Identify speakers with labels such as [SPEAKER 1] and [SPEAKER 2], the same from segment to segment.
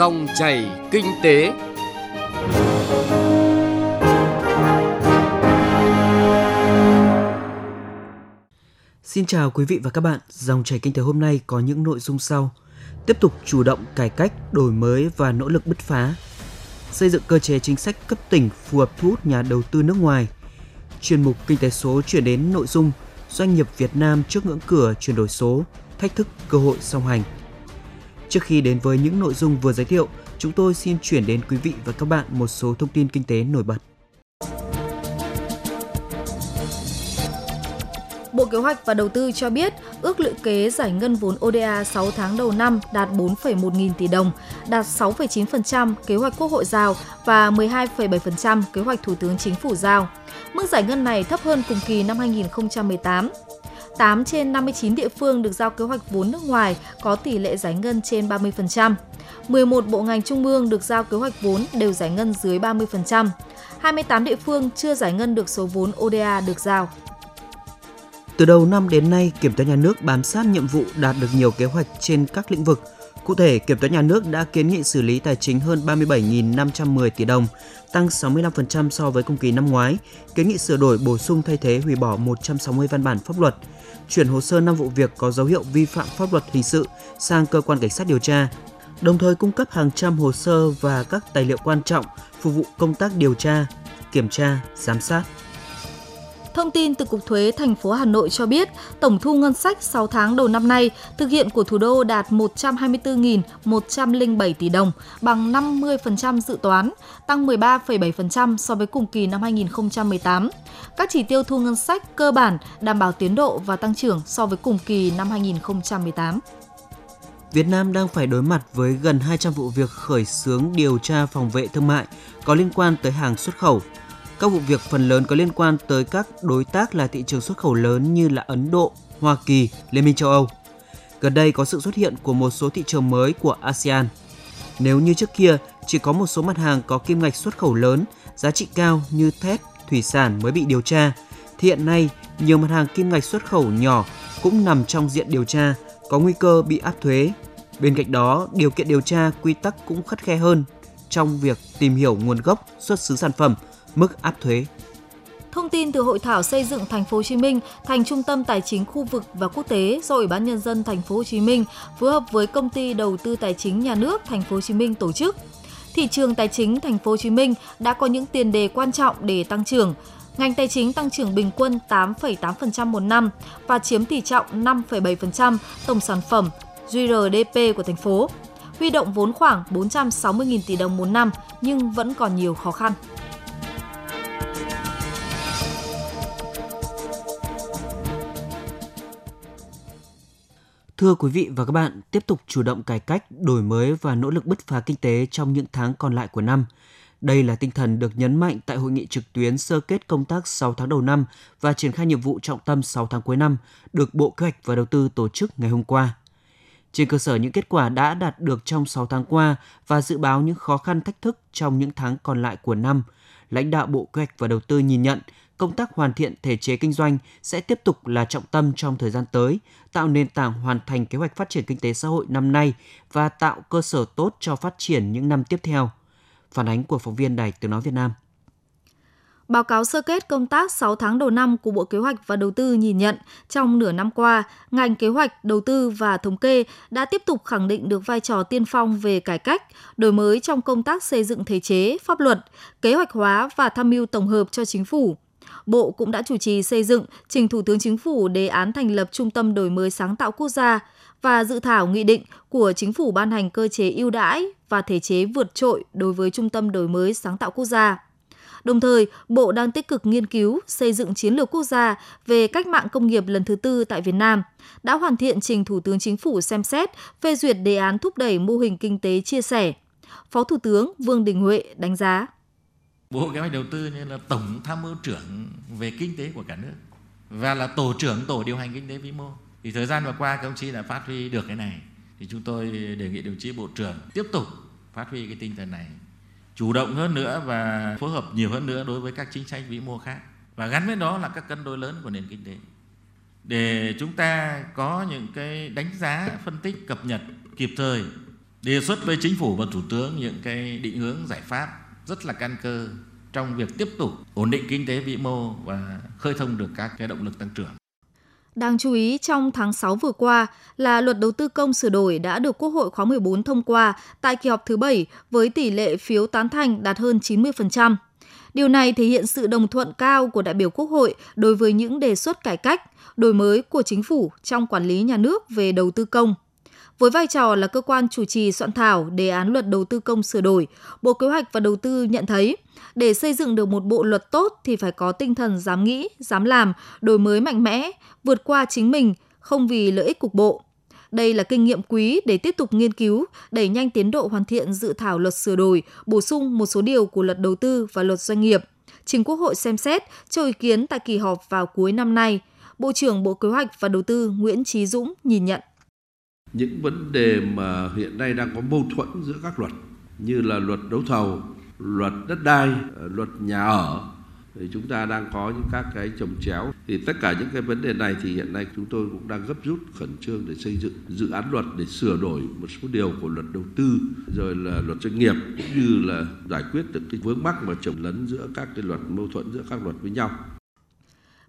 [SPEAKER 1] Dòng chảy kinh tế.
[SPEAKER 2] Xin chào quý vị và các bạn. Dòng chảy kinh tế hôm nay có những nội dung sau. Tiếp tục chủ động cải cách, đổi mới và nỗ lực bứt phá. Xây dựng cơ chế chính sách cấp tỉnh phù hợp thu hút nhà đầu tư nước ngoài. Chuyên mục kinh tế số chuyển đến nội dung doanh nghiệp Việt Nam trước ngưỡng cửa chuyển đổi số, thách thức cơ hội song hành. Trước khi đến với những nội dung vừa giới thiệu, chúng tôi xin chuyển đến quý vị và các bạn một số thông tin kinh tế nổi bật.
[SPEAKER 3] Bộ Kế hoạch và Đầu tư cho biết ước lũy kế giải ngân vốn ODA 6 tháng đầu năm đạt 4,1 nghìn tỷ đồng, đạt 6,9% kế hoạch Quốc hội giao và 12,7% kế hoạch Thủ tướng Chính phủ giao. Mức giải ngân này thấp hơn cùng kỳ năm 2018. 8 trên 59 địa phương được giao kế hoạch vốn nước ngoài có tỷ lệ giải ngân trên 30%. 11 bộ ngành trung ương được giao kế hoạch vốn đều giải ngân dưới 30%. 28 địa phương chưa giải ngân được số vốn ODA được giao.
[SPEAKER 2] Từ đầu năm đến nay, Kiểm toán nhà nước bám sát nhiệm vụ đạt được nhiều kế hoạch trên các lĩnh vực. Cụ thể, Kiểm toán nhà nước đã kiến nghị xử lý tài chính hơn 37.510 tỷ đồng, tăng 65% so với cùng kỳ năm ngoái, kiến nghị sửa đổi bổ sung thay thế hủy bỏ 160 văn bản pháp luật, chuyển hồ sơ 5 vụ việc có dấu hiệu vi phạm pháp luật hình sự sang cơ quan cảnh sát điều tra, đồng thời cung cấp hàng trăm hồ sơ và các tài liệu quan trọng phục vụ công tác điều tra, kiểm tra, giám sát.
[SPEAKER 3] Thông tin từ Cục Thuế thành phố Hà Nội cho biết, tổng thu ngân sách 6 tháng đầu năm nay thực hiện của thủ đô đạt 124.107 tỷ đồng, bằng 50% dự toán, tăng 13,7% so với cùng kỳ năm 2018. Các chỉ tiêu thu ngân sách cơ bản đảm bảo tiến độ và tăng trưởng so với cùng kỳ năm 2018.
[SPEAKER 2] Việt Nam đang phải đối mặt với gần 200 vụ việc khởi xướng điều tra phòng vệ thương mại có liên quan tới hàng xuất khẩu, các vụ việc phần lớn có liên quan tới các đối tác là thị trường xuất khẩu lớn như là Ấn Độ, Hoa Kỳ, Liên minh châu Âu. Gần đây có sự xuất hiện của một số thị trường mới của ASEAN. Nếu như trước kia chỉ có một số mặt hàng có kim ngạch xuất khẩu lớn, giá trị cao như thép, thủy sản mới bị điều tra, thì hiện nay nhiều mặt hàng kim ngạch xuất khẩu nhỏ cũng nằm trong diện điều tra, có nguy cơ bị áp thuế. Bên cạnh đó, điều kiện điều tra quy tắc cũng khắt khe hơn trong việc tìm hiểu nguồn gốc, xuất xứ sản phẩm – mức áp thuế.
[SPEAKER 3] Thông tin từ hội thảo xây dựng thành phố Hồ Chí Minh thành trung tâm tài chính khu vực và quốc tế do Ủy ban nhân dân thành phố Hồ Chí Minh phối hợp với công ty đầu tư tài chính nhà nước thành phố Hồ Chí Minh tổ chức. Thị trường tài chính thành phố Hồ Chí Minh đã có những tiền đề quan trọng để tăng trưởng. Ngành tài chính tăng trưởng bình quân 8,8% một năm và chiếm tỷ trọng 5,7% tổng sản phẩm GRDP của thành phố. Huy động vốn khoảng 460.000 tỷ đồng một năm nhưng vẫn còn nhiều khó khăn.
[SPEAKER 2] Thưa quý vị và các bạn, tiếp tục chủ động cải cách, đổi mới và nỗ lực bứt phá kinh tế trong những tháng còn lại của năm. Đây là tinh thần được nhấn mạnh tại hội nghị trực tuyến sơ kết công tác 6 tháng đầu năm và triển khai nhiệm vụ trọng tâm 6 tháng cuối năm được Bộ Kế hoạch và Đầu tư tổ chức ngày hôm qua. Trên cơ sở những kết quả đã đạt được trong 6 tháng qua và dự báo những khó khăn thách thức trong những tháng còn lại của năm, lãnh đạo Bộ Kế hoạch và Đầu tư nhìn nhận công tác hoàn thiện thể chế kinh doanh sẽ tiếp tục là trọng tâm trong thời gian tới, tạo nền tảng hoàn thành kế hoạch phát triển kinh tế xã hội năm nay và tạo cơ sở tốt cho phát triển những năm tiếp theo. Phản ánh của phóng viên Đài Tiếng Nói Việt Nam.
[SPEAKER 3] Báo cáo sơ kết công tác 6 tháng đầu năm của Bộ Kế hoạch và Đầu tư nhìn nhận, trong nửa năm qua, ngành kế hoạch, đầu tư và thống kê đã tiếp tục khẳng định được vai trò tiên phong về cải cách, đổi mới trong công tác xây dựng thể chế, pháp luật, kế hoạch hóa và tham mưu tổng hợp cho chính phủ, Bộ cũng đã chủ trì xây dựng trình Thủ tướng Chính phủ đề án thành lập Trung tâm đổi mới sáng tạo quốc gia và dự thảo nghị định của Chính phủ ban hành cơ chế ưu đãi và thể chế vượt trội đối với Trung tâm đổi mới sáng tạo quốc gia. Đồng thời, Bộ đang tích cực nghiên cứu xây dựng chiến lược quốc gia về cách mạng công nghiệp lần thứ tư tại Việt Nam, đã hoàn thiện trình Thủ tướng Chính phủ xem xét phê duyệt đề án thúc đẩy mô hình kinh tế chia sẻ. Phó Thủ tướng Vương Đình Huệ đánh giá.
[SPEAKER 4] Bộ Kế hoạch Đầu tư như là tổng tham mưu trưởng về kinh tế của cả nước và là tổ trưởng tổ điều hành kinh tế vĩ mô. Thì thời gian vừa qua các ông chí đã phát huy được cái này. Thì chúng tôi đề nghị đồng chí Bộ trưởng tiếp tục phát huy cái tinh thần này, chủ động hơn nữa và phối hợp nhiều hơn nữa đối với các chính sách vĩ mô khác. Và gắn với đó là các cân đối lớn của nền kinh tế. Để chúng ta có những cái đánh giá, phân tích, cập nhật kịp thời đề xuất với chính phủ và thủ tướng những cái định hướng giải pháp rất là căn cơ trong việc tiếp tục ổn định kinh tế vĩ mô và khơi thông được các cái động lực tăng trưởng.
[SPEAKER 3] Đáng chú ý trong tháng 6 vừa qua là luật đầu tư công sửa đổi đã được Quốc hội khóa 14 thông qua tại kỳ họp thứ 7 với tỷ lệ phiếu tán thành đạt hơn 90%. Điều này thể hiện sự đồng thuận cao của đại biểu Quốc hội đối với những đề xuất cải cách, đổi mới của chính phủ trong quản lý nhà nước về đầu tư công. Với vai trò là cơ quan chủ trì soạn thảo đề án luật đầu tư công sửa đổi, Bộ Kế hoạch và Đầu tư nhận thấy để xây dựng được một bộ luật tốt thì phải có tinh thần dám nghĩ, dám làm, đổi mới mạnh mẽ, vượt qua chính mình, không vì lợi ích cục bộ. Đây là kinh nghiệm quý để tiếp tục nghiên cứu, đẩy nhanh tiến độ hoàn thiện dự thảo luật sửa đổi, bổ sung một số điều của luật đầu tư và luật doanh nghiệp. Trình Quốc hội xem xét cho ý kiến tại kỳ họp vào cuối năm nay. Bộ trưởng Bộ Kế hoạch và Đầu tư Nguyễn Trí Dũng nhìn nhận.
[SPEAKER 5] Những vấn đề mà hiện nay đang có mâu thuẫn giữa các luật như là luật đấu thầu, luật đất đai, ờ, luật nhà ở thì chúng ta đang có những các cái trồng chéo thì tất cả những cái vấn đề này thì hiện nay chúng tôi cũng đang gấp rút khẩn trương để xây dựng dự án luật để sửa đổi một số điều của luật đầu tư rồi là luật doanh nghiệp cũng như là giải quyết được cái vướng mắc mà trồng lấn giữa các cái luật mâu thuẫn giữa các luật với nhau.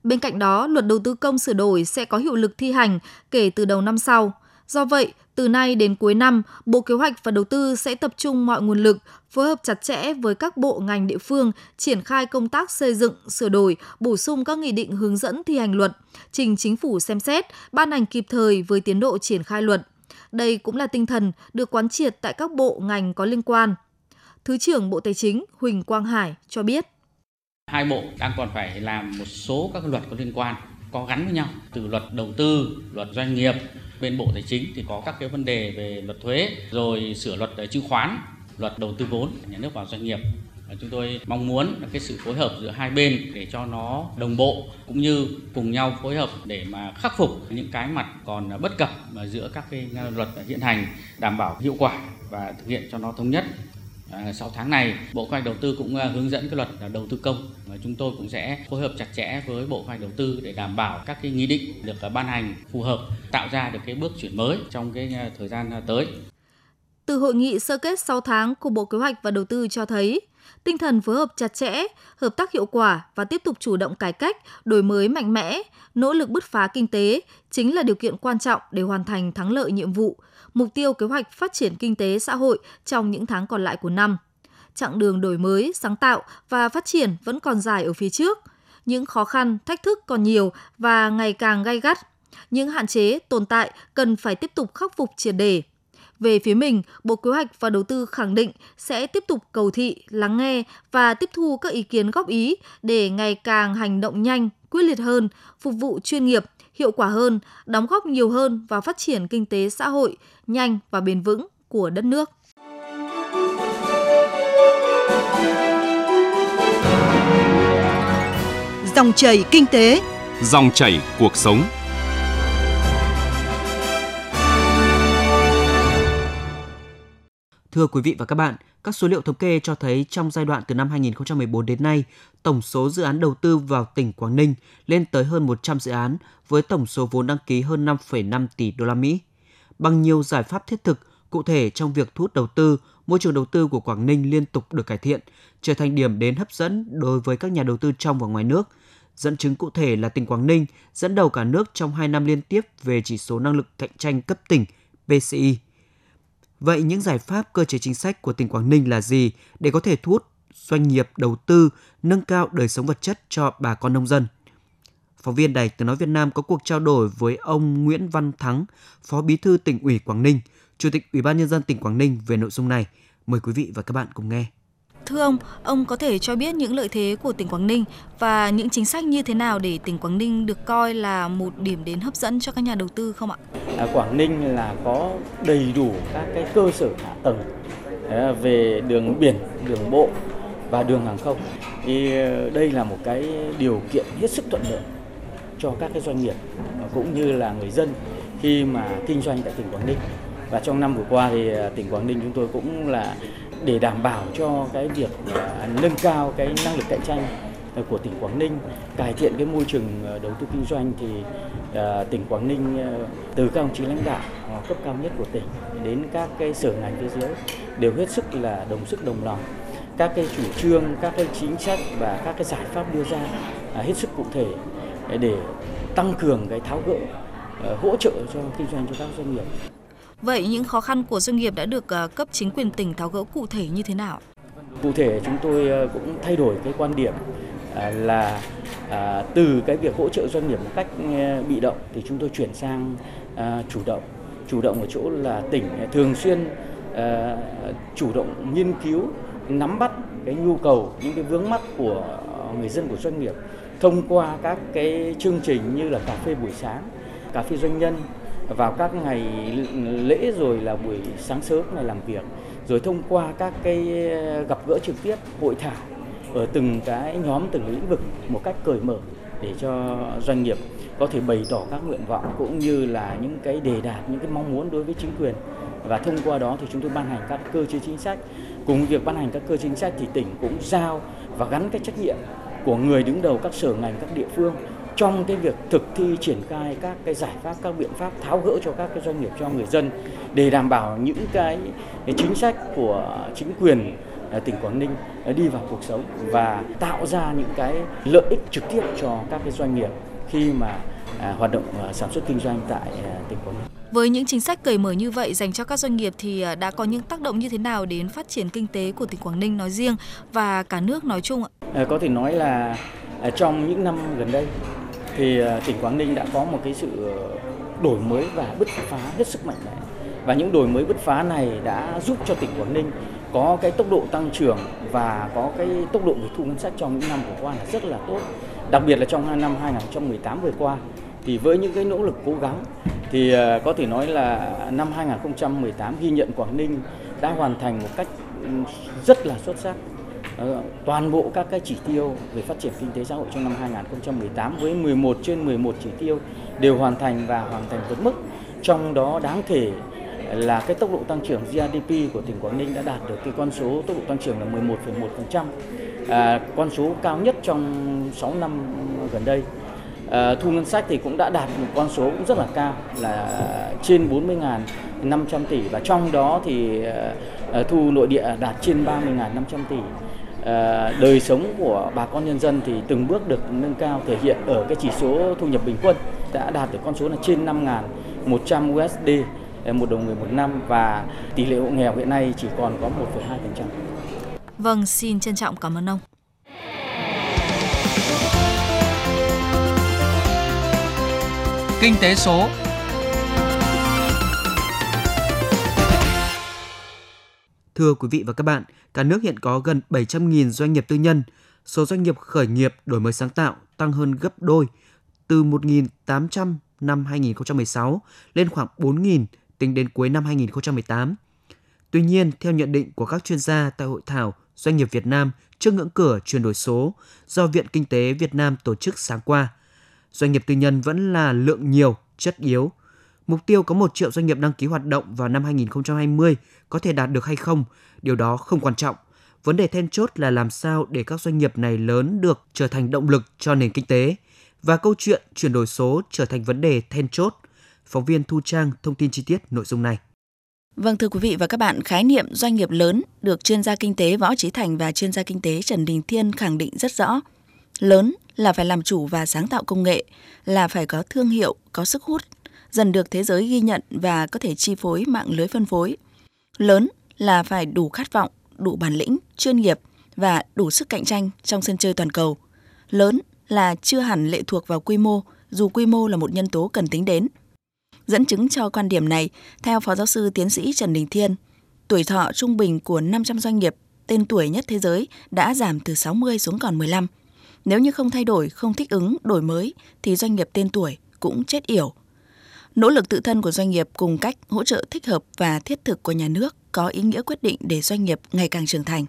[SPEAKER 3] Bên cạnh đó, luật đầu tư công sửa đổi sẽ có hiệu lực thi hành kể từ đầu năm sau. Do vậy, từ nay đến cuối năm, Bộ Kế hoạch và Đầu tư sẽ tập trung mọi nguồn lực, phối hợp chặt chẽ với các bộ ngành địa phương, triển khai công tác xây dựng, sửa đổi, bổ sung các nghị định hướng dẫn thi hành luật, trình chính phủ xem xét, ban hành kịp thời với tiến độ triển khai luật. Đây cũng là tinh thần được quán triệt tại các bộ ngành có liên quan. Thứ trưởng Bộ Tài chính Huỳnh Quang Hải cho biết.
[SPEAKER 6] Hai bộ đang còn phải làm một số các luật có liên quan có gắn với nhau từ luật đầu tư, luật doanh nghiệp, bên Bộ Tài chính thì có các cái vấn đề về luật thuế, rồi sửa luật ờ, chứng khoán, luật đầu tư vốn nhà nước vào doanh nghiệp. Chúng tôi mong muốn là cái sự phối hợp giữa hai bên để cho nó đồng bộ cũng như cùng nhau phối hợp để mà khắc phục những cái mặt còn ờ, bất cập giữa các cái ờ, luật hiện hành đảm bảo hiệu quả và thực hiện cho nó thống nhất À, 6 tháng này, Bộ Kế hoạch Đầu tư cũng à, hướng dẫn cái luật đầu tư công và chúng tôi cũng sẽ phối hợp chặt chẽ với Bộ Kế hoạch Đầu tư để đảm bảo các cái nghị định được à, ban hành phù hợp, tạo ra được cái bước chuyển mới trong cái thời gian tới.
[SPEAKER 3] Từ hội nghị sơ kết 6 tháng của Bộ Kế hoạch và Đầu tư cho thấy, tinh thần phối hợp chặt chẽ, hợp tác hiệu quả và tiếp tục chủ động cải cách, đổi mới mạnh mẽ, nỗ lực bứt phá kinh tế chính là điều kiện quan trọng để hoàn thành thắng lợi nhiệm vụ, mục tiêu kế hoạch phát triển kinh tế xã hội trong những tháng còn lại của năm. Chặng đường đổi mới, sáng tạo và phát triển vẫn còn dài ở phía trước. Những khó khăn, thách thức còn nhiều và ngày càng gay gắt. Những hạn chế, tồn tại cần phải tiếp tục khắc phục triệt đề. Về phía mình, Bộ Kế hoạch và Đầu tư khẳng định sẽ tiếp tục cầu thị, lắng nghe và tiếp thu các ý kiến góp ý để ngày càng hành động nhanh, quyết liệt hơn, phục vụ chuyên nghiệp, hiệu quả hơn, đóng góp nhiều hơn vào phát triển kinh tế xã hội nhanh và bền vững của đất nước.
[SPEAKER 7] Dòng chảy kinh tế,
[SPEAKER 1] dòng chảy cuộc sống.
[SPEAKER 2] Thưa quý vị và các bạn, các số liệu thống kê cho thấy trong giai đoạn từ năm 2014 đến nay, tổng số dự án đầu tư vào tỉnh Quảng Ninh lên tới hơn 100 dự án với tổng số vốn đăng ký hơn 5,5 tỷ đô la Mỹ. Bằng nhiều giải pháp thiết thực, cụ thể trong việc thu hút đầu tư, môi trường đầu tư của Quảng Ninh liên tục được cải thiện, trở thành điểm đến hấp dẫn đối với các nhà đầu tư trong và ngoài nước. Dẫn chứng cụ thể là tỉnh Quảng Ninh dẫn đầu cả nước trong 2 năm liên tiếp về chỉ số năng lực cạnh tranh cấp tỉnh PCI. Vậy những giải pháp cơ chế chính sách của tỉnh Quảng Ninh là gì để có thể thu hút doanh nghiệp đầu tư, nâng cao đời sống vật chất cho bà con nông dân? Phóng viên Đài Tiếng Nói Việt Nam có cuộc trao đổi với ông Nguyễn Văn Thắng, Phó Bí thư tỉnh ủy Quảng Ninh, Chủ tịch Ủy ban Nhân dân tỉnh Quảng Ninh về nội dung này. Mời quý vị và các bạn cùng nghe.
[SPEAKER 3] Thưa ông, ông có thể cho biết những lợi thế của tỉnh Quảng Ninh và những chính sách như thế nào để tỉnh Quảng Ninh được coi là một điểm đến hấp dẫn cho các nhà đầu tư không ạ?
[SPEAKER 8] À, Quảng Ninh là có đầy đủ các cái cơ sở hạ tầng à, về đường biển, đường bộ và đường hàng không. Thì ờ, đây là một cái điều kiện hết sức thuận lợi cho các cái doanh nghiệp à, cũng như là người dân khi mà kinh doanh tại tỉnh Quảng Ninh. Và trong năm vừa qua thì à, tỉnh Quảng Ninh chúng tôi cũng là để đảm bảo cho cái việc nâng cao cái năng lực cạnh tranh ờ, của tỉnh Quảng Ninh, cải thiện cái môi trường ờ, đầu tư kinh doanh thì ờ, tỉnh Quảng Ninh từ các ông chí lãnh đạo cấp cao nhất của tỉnh đến các cái sở ngành phía dưới đều hết sức là đồng sức đồng lòng. Các cái chủ trương các cái chính sách và các cái giải pháp đưa ra hết sức cụ thể để tăng cường cái tháo gỡ hỗ trợ cho kinh doanh cho các doanh nghiệp.
[SPEAKER 3] Vậy những khó khăn của doanh nghiệp đã được ờ, cấp chính quyền tỉnh tháo gỡ cụ thể như thế nào?
[SPEAKER 8] Cụ thể chúng tôi ờ, cũng thay đổi cái quan điểm à, là à, từ cái việc hỗ trợ doanh nghiệp một cách ờ, bị động thì chúng tôi chuyển sang à, chủ động chủ động ở chỗ là tỉnh thường xuyên chủ động nghiên cứu, nắm bắt cái nhu cầu, những cái vướng mắt của người dân, của doanh nghiệp thông qua các cái chương trình như là cà phê buổi sáng, cà phê doanh nhân vào các ngày lễ rồi là buổi sáng sớm ngày làm việc, rồi thông qua các cái ờ, gặp gỡ trực tiếp, hội thảo ở từng cái nhóm, từng lĩnh vực một cách cởi mở để cho doanh nghiệp có thể bày tỏ các nguyện vọng cũng như là những cái đề đạt, những cái mong muốn đối với chính quyền. Và thông qua đó thì chúng tôi ban hành các cơ chế chính sách. Cùng việc ban hành các cơ chế chính sách thì tỉnh cũng giao và gắn cái trách nhiệm của người đứng đầu các sở ngành, các địa phương trong cái việc thực thi triển khai các cái giải pháp các biện pháp tháo gỡ cho các cái doanh nghiệp cho người dân để đảm bảo những cái, cái chính sách của chính quyền à, tỉnh Quảng Ninh à, đi vào cuộc sống và tạo ra những cái lợi ích trực tiếp cho các cái doanh nghiệp khi mà à, hoạt động sản xuất kinh doanh tại tỉnh Quảng Ninh.
[SPEAKER 3] Với những chính sách cởi mở như vậy dành cho các doanh nghiệp thì đã có những tác động như thế nào đến phát triển kinh tế của tỉnh Quảng Ninh nói riêng và cả nước nói chung ạ?
[SPEAKER 8] Có thể nói là trong những năm gần đây thì à, tỉnh Quảng Ninh đã có một cái sự đổi mới và bứt phá hết sức mạnh mẽ. Và những đổi mới bứt phá này đã giúp cho tỉnh Quảng Ninh có cái tốc độ tăng trưởng và có cái tốc độ về thu ngân sách trong những năm vừa qua là rất là tốt. Đặc biệt là trong năm 2018 vừa qua, thì với những cái nỗ lực cố gắng, thì à, có thể nói là năm 2018 ghi nhận Quảng Ninh đã hoàn thành một cách ừ, rất là xuất sắc. Ờ, toàn bộ các cái chỉ tiêu về phát triển kinh tế xã hội trong năm 2018 với 11 trên 11 chỉ tiêu đều hoàn thành và hoàn thành vượt mức. Trong đó đáng kể là cái tốc độ tăng trưởng GDP của tỉnh Quảng Ninh đã đạt được cái con số tốc độ tăng trưởng là 11,1%, à, con số cao nhất trong 6 năm gần đây. À, thu ngân sách thì cũng đã đạt một con số cũng rất là cao là trên 40.500 tỷ và trong đó thì à, thu nội địa đạt trên 30.500 tỷ đời sống của bà con nhân dân thì từng bước được nâng cao thể hiện ở cái chỉ số thu nhập bình quân đã đạt được con số là trên 5.100 USD ờ, một đồng người một năm và tỷ lệ hộ nghèo hiện nay chỉ còn có 1,2%.
[SPEAKER 3] Vâng, xin trân trọng cảm ơn ông.
[SPEAKER 1] Kinh tế số
[SPEAKER 2] Thưa quý vị và các bạn, cả nước hiện có gần 700.000 doanh nghiệp tư nhân. Số doanh nghiệp khởi nghiệp đổi mới sáng tạo tăng hơn gấp đôi, từ 1.800 năm 2016 lên khoảng 4.000 tính đến cuối năm 2018. Tuy nhiên, theo nhận định của các chuyên gia tại hội thảo Doanh nghiệp Việt Nam trước ngưỡng cửa chuyển đổi số do Viện Kinh tế Việt Nam tổ chức sáng qua, doanh nghiệp tư nhân vẫn là lượng nhiều, chất yếu, Mục tiêu có 1 triệu doanh nghiệp đăng ký hoạt động vào năm 2020 có thể đạt được hay không, điều đó không quan trọng. Vấn đề then chốt là làm sao để các doanh nghiệp này lớn được trở thành động lực cho nền kinh tế và câu chuyện chuyển đổi số trở thành vấn đề then chốt. Phóng viên Thu Trang thông tin chi tiết nội dung này.
[SPEAKER 9] Vâng thưa quý vị và các bạn, khái niệm doanh nghiệp lớn được chuyên gia kinh tế Võ Trí Thành và chuyên gia kinh tế Trần Đình Thiên khẳng định rất rõ. Lớn là phải làm chủ và sáng tạo công nghệ, là phải có thương hiệu, có sức hút, dần được thế giới ghi nhận và có thể chi phối mạng lưới phân phối. Lớn là phải đủ khát vọng, đủ bản lĩnh, chuyên nghiệp và đủ sức cạnh tranh trong sân chơi toàn cầu. Lớn là chưa hẳn lệ thuộc vào quy mô, dù quy mô là một nhân tố cần tính đến. Dẫn chứng cho quan điểm này, theo Phó Giáo sư Tiến sĩ Trần Đình Thiên, tuổi thọ trung bình của 500 doanh nghiệp tên tuổi nhất thế giới đã giảm từ 60 xuống còn 15. Nếu như không thay đổi, không thích ứng, đổi mới thì doanh nghiệp tên tuổi cũng chết yểu, Nỗ lực tự thân của doanh nghiệp cùng cách hỗ trợ thích hợp và thiết thực của nhà nước có ý nghĩa quyết định để doanh nghiệp ngày càng trưởng thành.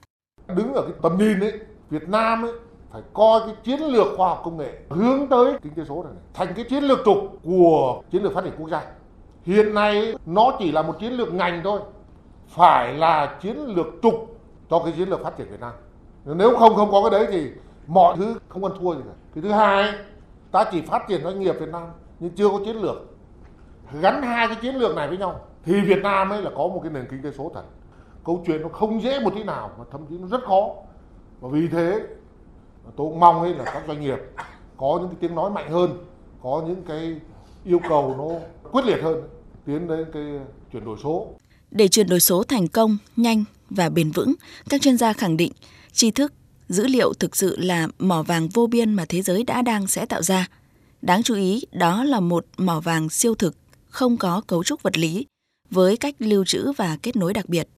[SPEAKER 10] Đứng ở cái tầm nhìn ấy, Việt Nam ấy phải coi cái chiến lược khoa học công nghệ hướng tới kinh tế số này, này thành cái chiến lược trục của chiến lược phát triển quốc gia. Hiện nay nó chỉ là một chiến lược ngành thôi, phải là chiến lược trục cho cái chiến lược phát triển Việt Nam. Nếu không không có cái đấy thì mọi thứ không ăn thua gì cả. Cái thứ hai, ta chỉ phát triển doanh nghiệp Việt Nam nhưng chưa có chiến lược gắn hai cái chiến lược này với nhau thì Việt Nam ấy là có một cái nền kinh tế số thật. Câu chuyện nó không dễ một tí nào mà thậm chí nó rất khó. Và vì thế tôi cũng mong ấy là các doanh nghiệp có những cái tiếng nói mạnh hơn có những cái yêu cầu nó quyết liệt hơn tiến đến cái chuyển đổi số.
[SPEAKER 9] Để chuyển đổi số thành công, nhanh và bền vững, các chuyên gia khẳng định tri thức, dữ liệu thực sự là mỏ vàng vô biên mà thế giới đã đang sẽ tạo ra. Đáng chú ý, đó là một mỏ vàng siêu thực, không có cấu trúc vật lý, với cách lưu trữ và kết nối đặc biệt.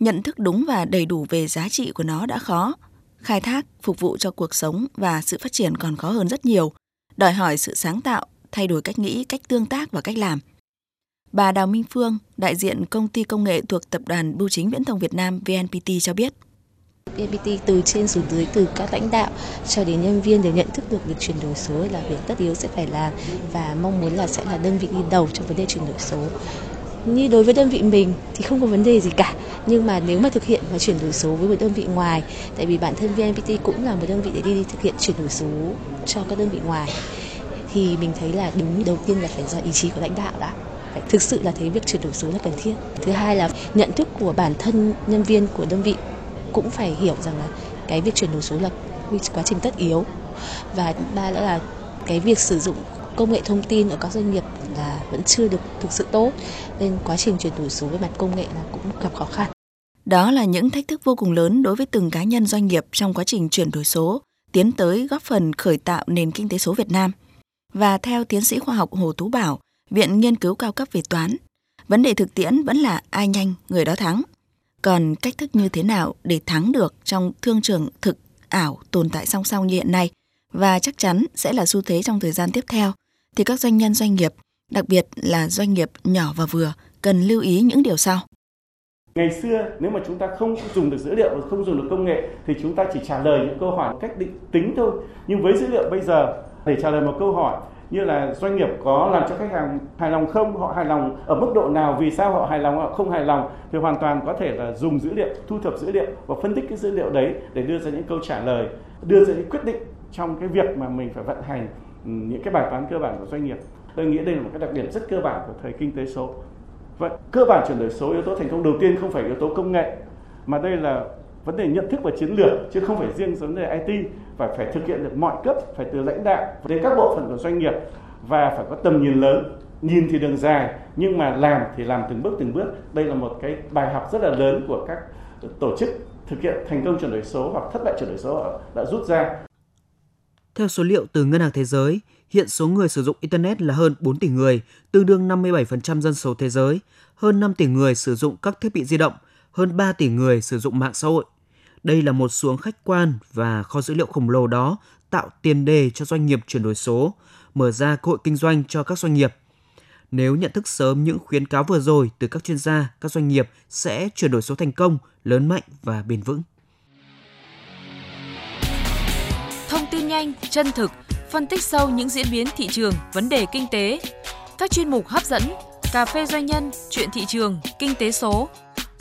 [SPEAKER 9] Nhận thức đúng và đầy đủ về giá trị của nó đã khó. Khai thác, phục vụ cho cuộc sống và sự phát triển còn khó hơn rất nhiều, đòi hỏi sự sáng tạo, thay đổi cách nghĩ, cách tương tác và cách làm. Bà Đào Minh Phương, đại diện công ty công nghệ thuộc tập đoàn Bưu chính Viễn thông Việt Nam VNPT cho biết.
[SPEAKER 11] VNPT từ trên xuống dưới từ các lãnh đạo cho đến nhân viên đều nhận thức được việc chuyển đổi số là việc tất yếu sẽ phải làm và mong muốn là sẽ là đơn vị đi đầu trong vấn đề chuyển đổi số. Như đối với đơn vị mình thì không có vấn đề gì cả, nhưng mà nếu mà thực hiện và chuyển đổi số với một đơn vị ngoài, tại vì bản thân VNPT cũng là một đơn vị để đi, đi thực hiện chuyển đổi số cho các đơn vị ngoài, thì mình thấy là đúng đầu tiên là phải do ý chí của lãnh đạo đã phải thực sự là thấy việc chuyển đổi số là cần thiết thứ hai là nhận thức của bản thân nhân viên của đơn vị cũng phải hiểu rằng là cái việc chuyển đổi số là quá trình tất yếu và ba nữa là cái việc sử dụng công nghệ thông tin ở các doanh nghiệp là vẫn chưa được thực sự tốt nên quá trình chuyển đổi số về mặt công nghệ là cũng gặp khó khăn.
[SPEAKER 9] Đó là những thách thức vô cùng lớn đối với từng cá nhân doanh nghiệp trong quá trình chuyển đổi số, tiến tới góp phần khởi tạo nền kinh tế số Việt Nam. Và theo tiến sĩ khoa học Hồ Tú Bảo, Viện Nghiên cứu cao cấp về toán, vấn đề thực tiễn vẫn là ai nhanh người đó thắng. Còn cách thức như thế nào để thắng được trong thương trường thực ảo tồn tại song song như hiện nay và chắc chắn sẽ là xu thế trong thời gian tiếp theo thì các doanh nhân doanh nghiệp, đặc biệt là doanh nghiệp nhỏ và vừa cần lưu ý những điều sau.
[SPEAKER 12] Ngày xưa nếu mà chúng ta không dùng được dữ liệu và không dùng được công nghệ thì chúng ta chỉ trả lời những câu hỏi cách định tính thôi. Nhưng với dữ liệu bây giờ để trả lời một câu hỏi như là doanh nghiệp có làm cho khách hàng hài lòng không? Họ hài lòng ở mức độ nào? Vì sao họ hài lòng, họ không hài lòng? Thì hoàn toàn có thể là dùng dữ liệu, thu thập dữ liệu và phân tích cái dữ liệu đấy để đưa ra những câu trả lời, đưa ra những quyết định trong cái việc mà mình phải vận hành ừ, những cái bài toán cơ bản của doanh nghiệp. Tôi nghĩ đây là một cái đặc điểm rất cơ bản của thời kinh tế số. Vậy cơ bản chuyển đổi số, yếu tố thành công đầu tiên không phải yếu tố công nghệ, mà đây là vấn đề nhận thức và chiến lược, chứ không phải riêng vấn đề IT phải phải thực hiện được mọi cấp phải từ lãnh đạo đến các bộ phận của doanh nghiệp và phải có tầm nhìn lớn nhìn thì đường dài nhưng mà làm thì làm từng bước từng bước đây là một cái bài học rất là lớn của các tổ chức thực hiện thành công chuyển đổi số hoặc thất bại chuyển đổi số đã rút ra
[SPEAKER 2] theo số liệu từ Ngân hàng Thế giới, hiện số người sử dụng Internet là hơn 4 tỷ người, tương đương 57% dân số thế giới, hơn 5 tỷ người sử dụng các thiết bị di động, hơn 3 tỷ người sử dụng mạng xã hội. Đây là một xuống khách quan và kho dữ liệu khổng lồ đó tạo tiền đề cho doanh nghiệp chuyển đổi số, mở ra cơ hội kinh doanh cho các doanh nghiệp. Nếu nhận thức sớm những khuyến cáo vừa rồi từ các chuyên gia, các doanh nghiệp sẽ chuyển đổi số thành công, lớn mạnh và bền vững.
[SPEAKER 13] Thông tin nhanh, chân thực, phân tích sâu những diễn biến thị trường, vấn đề kinh tế. Các chuyên mục hấp dẫn, cà phê doanh nhân, chuyện thị trường, kinh tế số,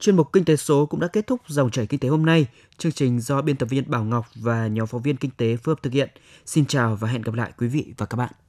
[SPEAKER 2] Chuyên mục Kinh tế số cũng đã kết thúc dòng chảy kinh tế hôm nay. Chương trình do biên tập viên Bảo Ngọc và nhóm phóng viên kinh tế phối hợp thực hiện. Xin chào và hẹn gặp lại quý vị và các bạn.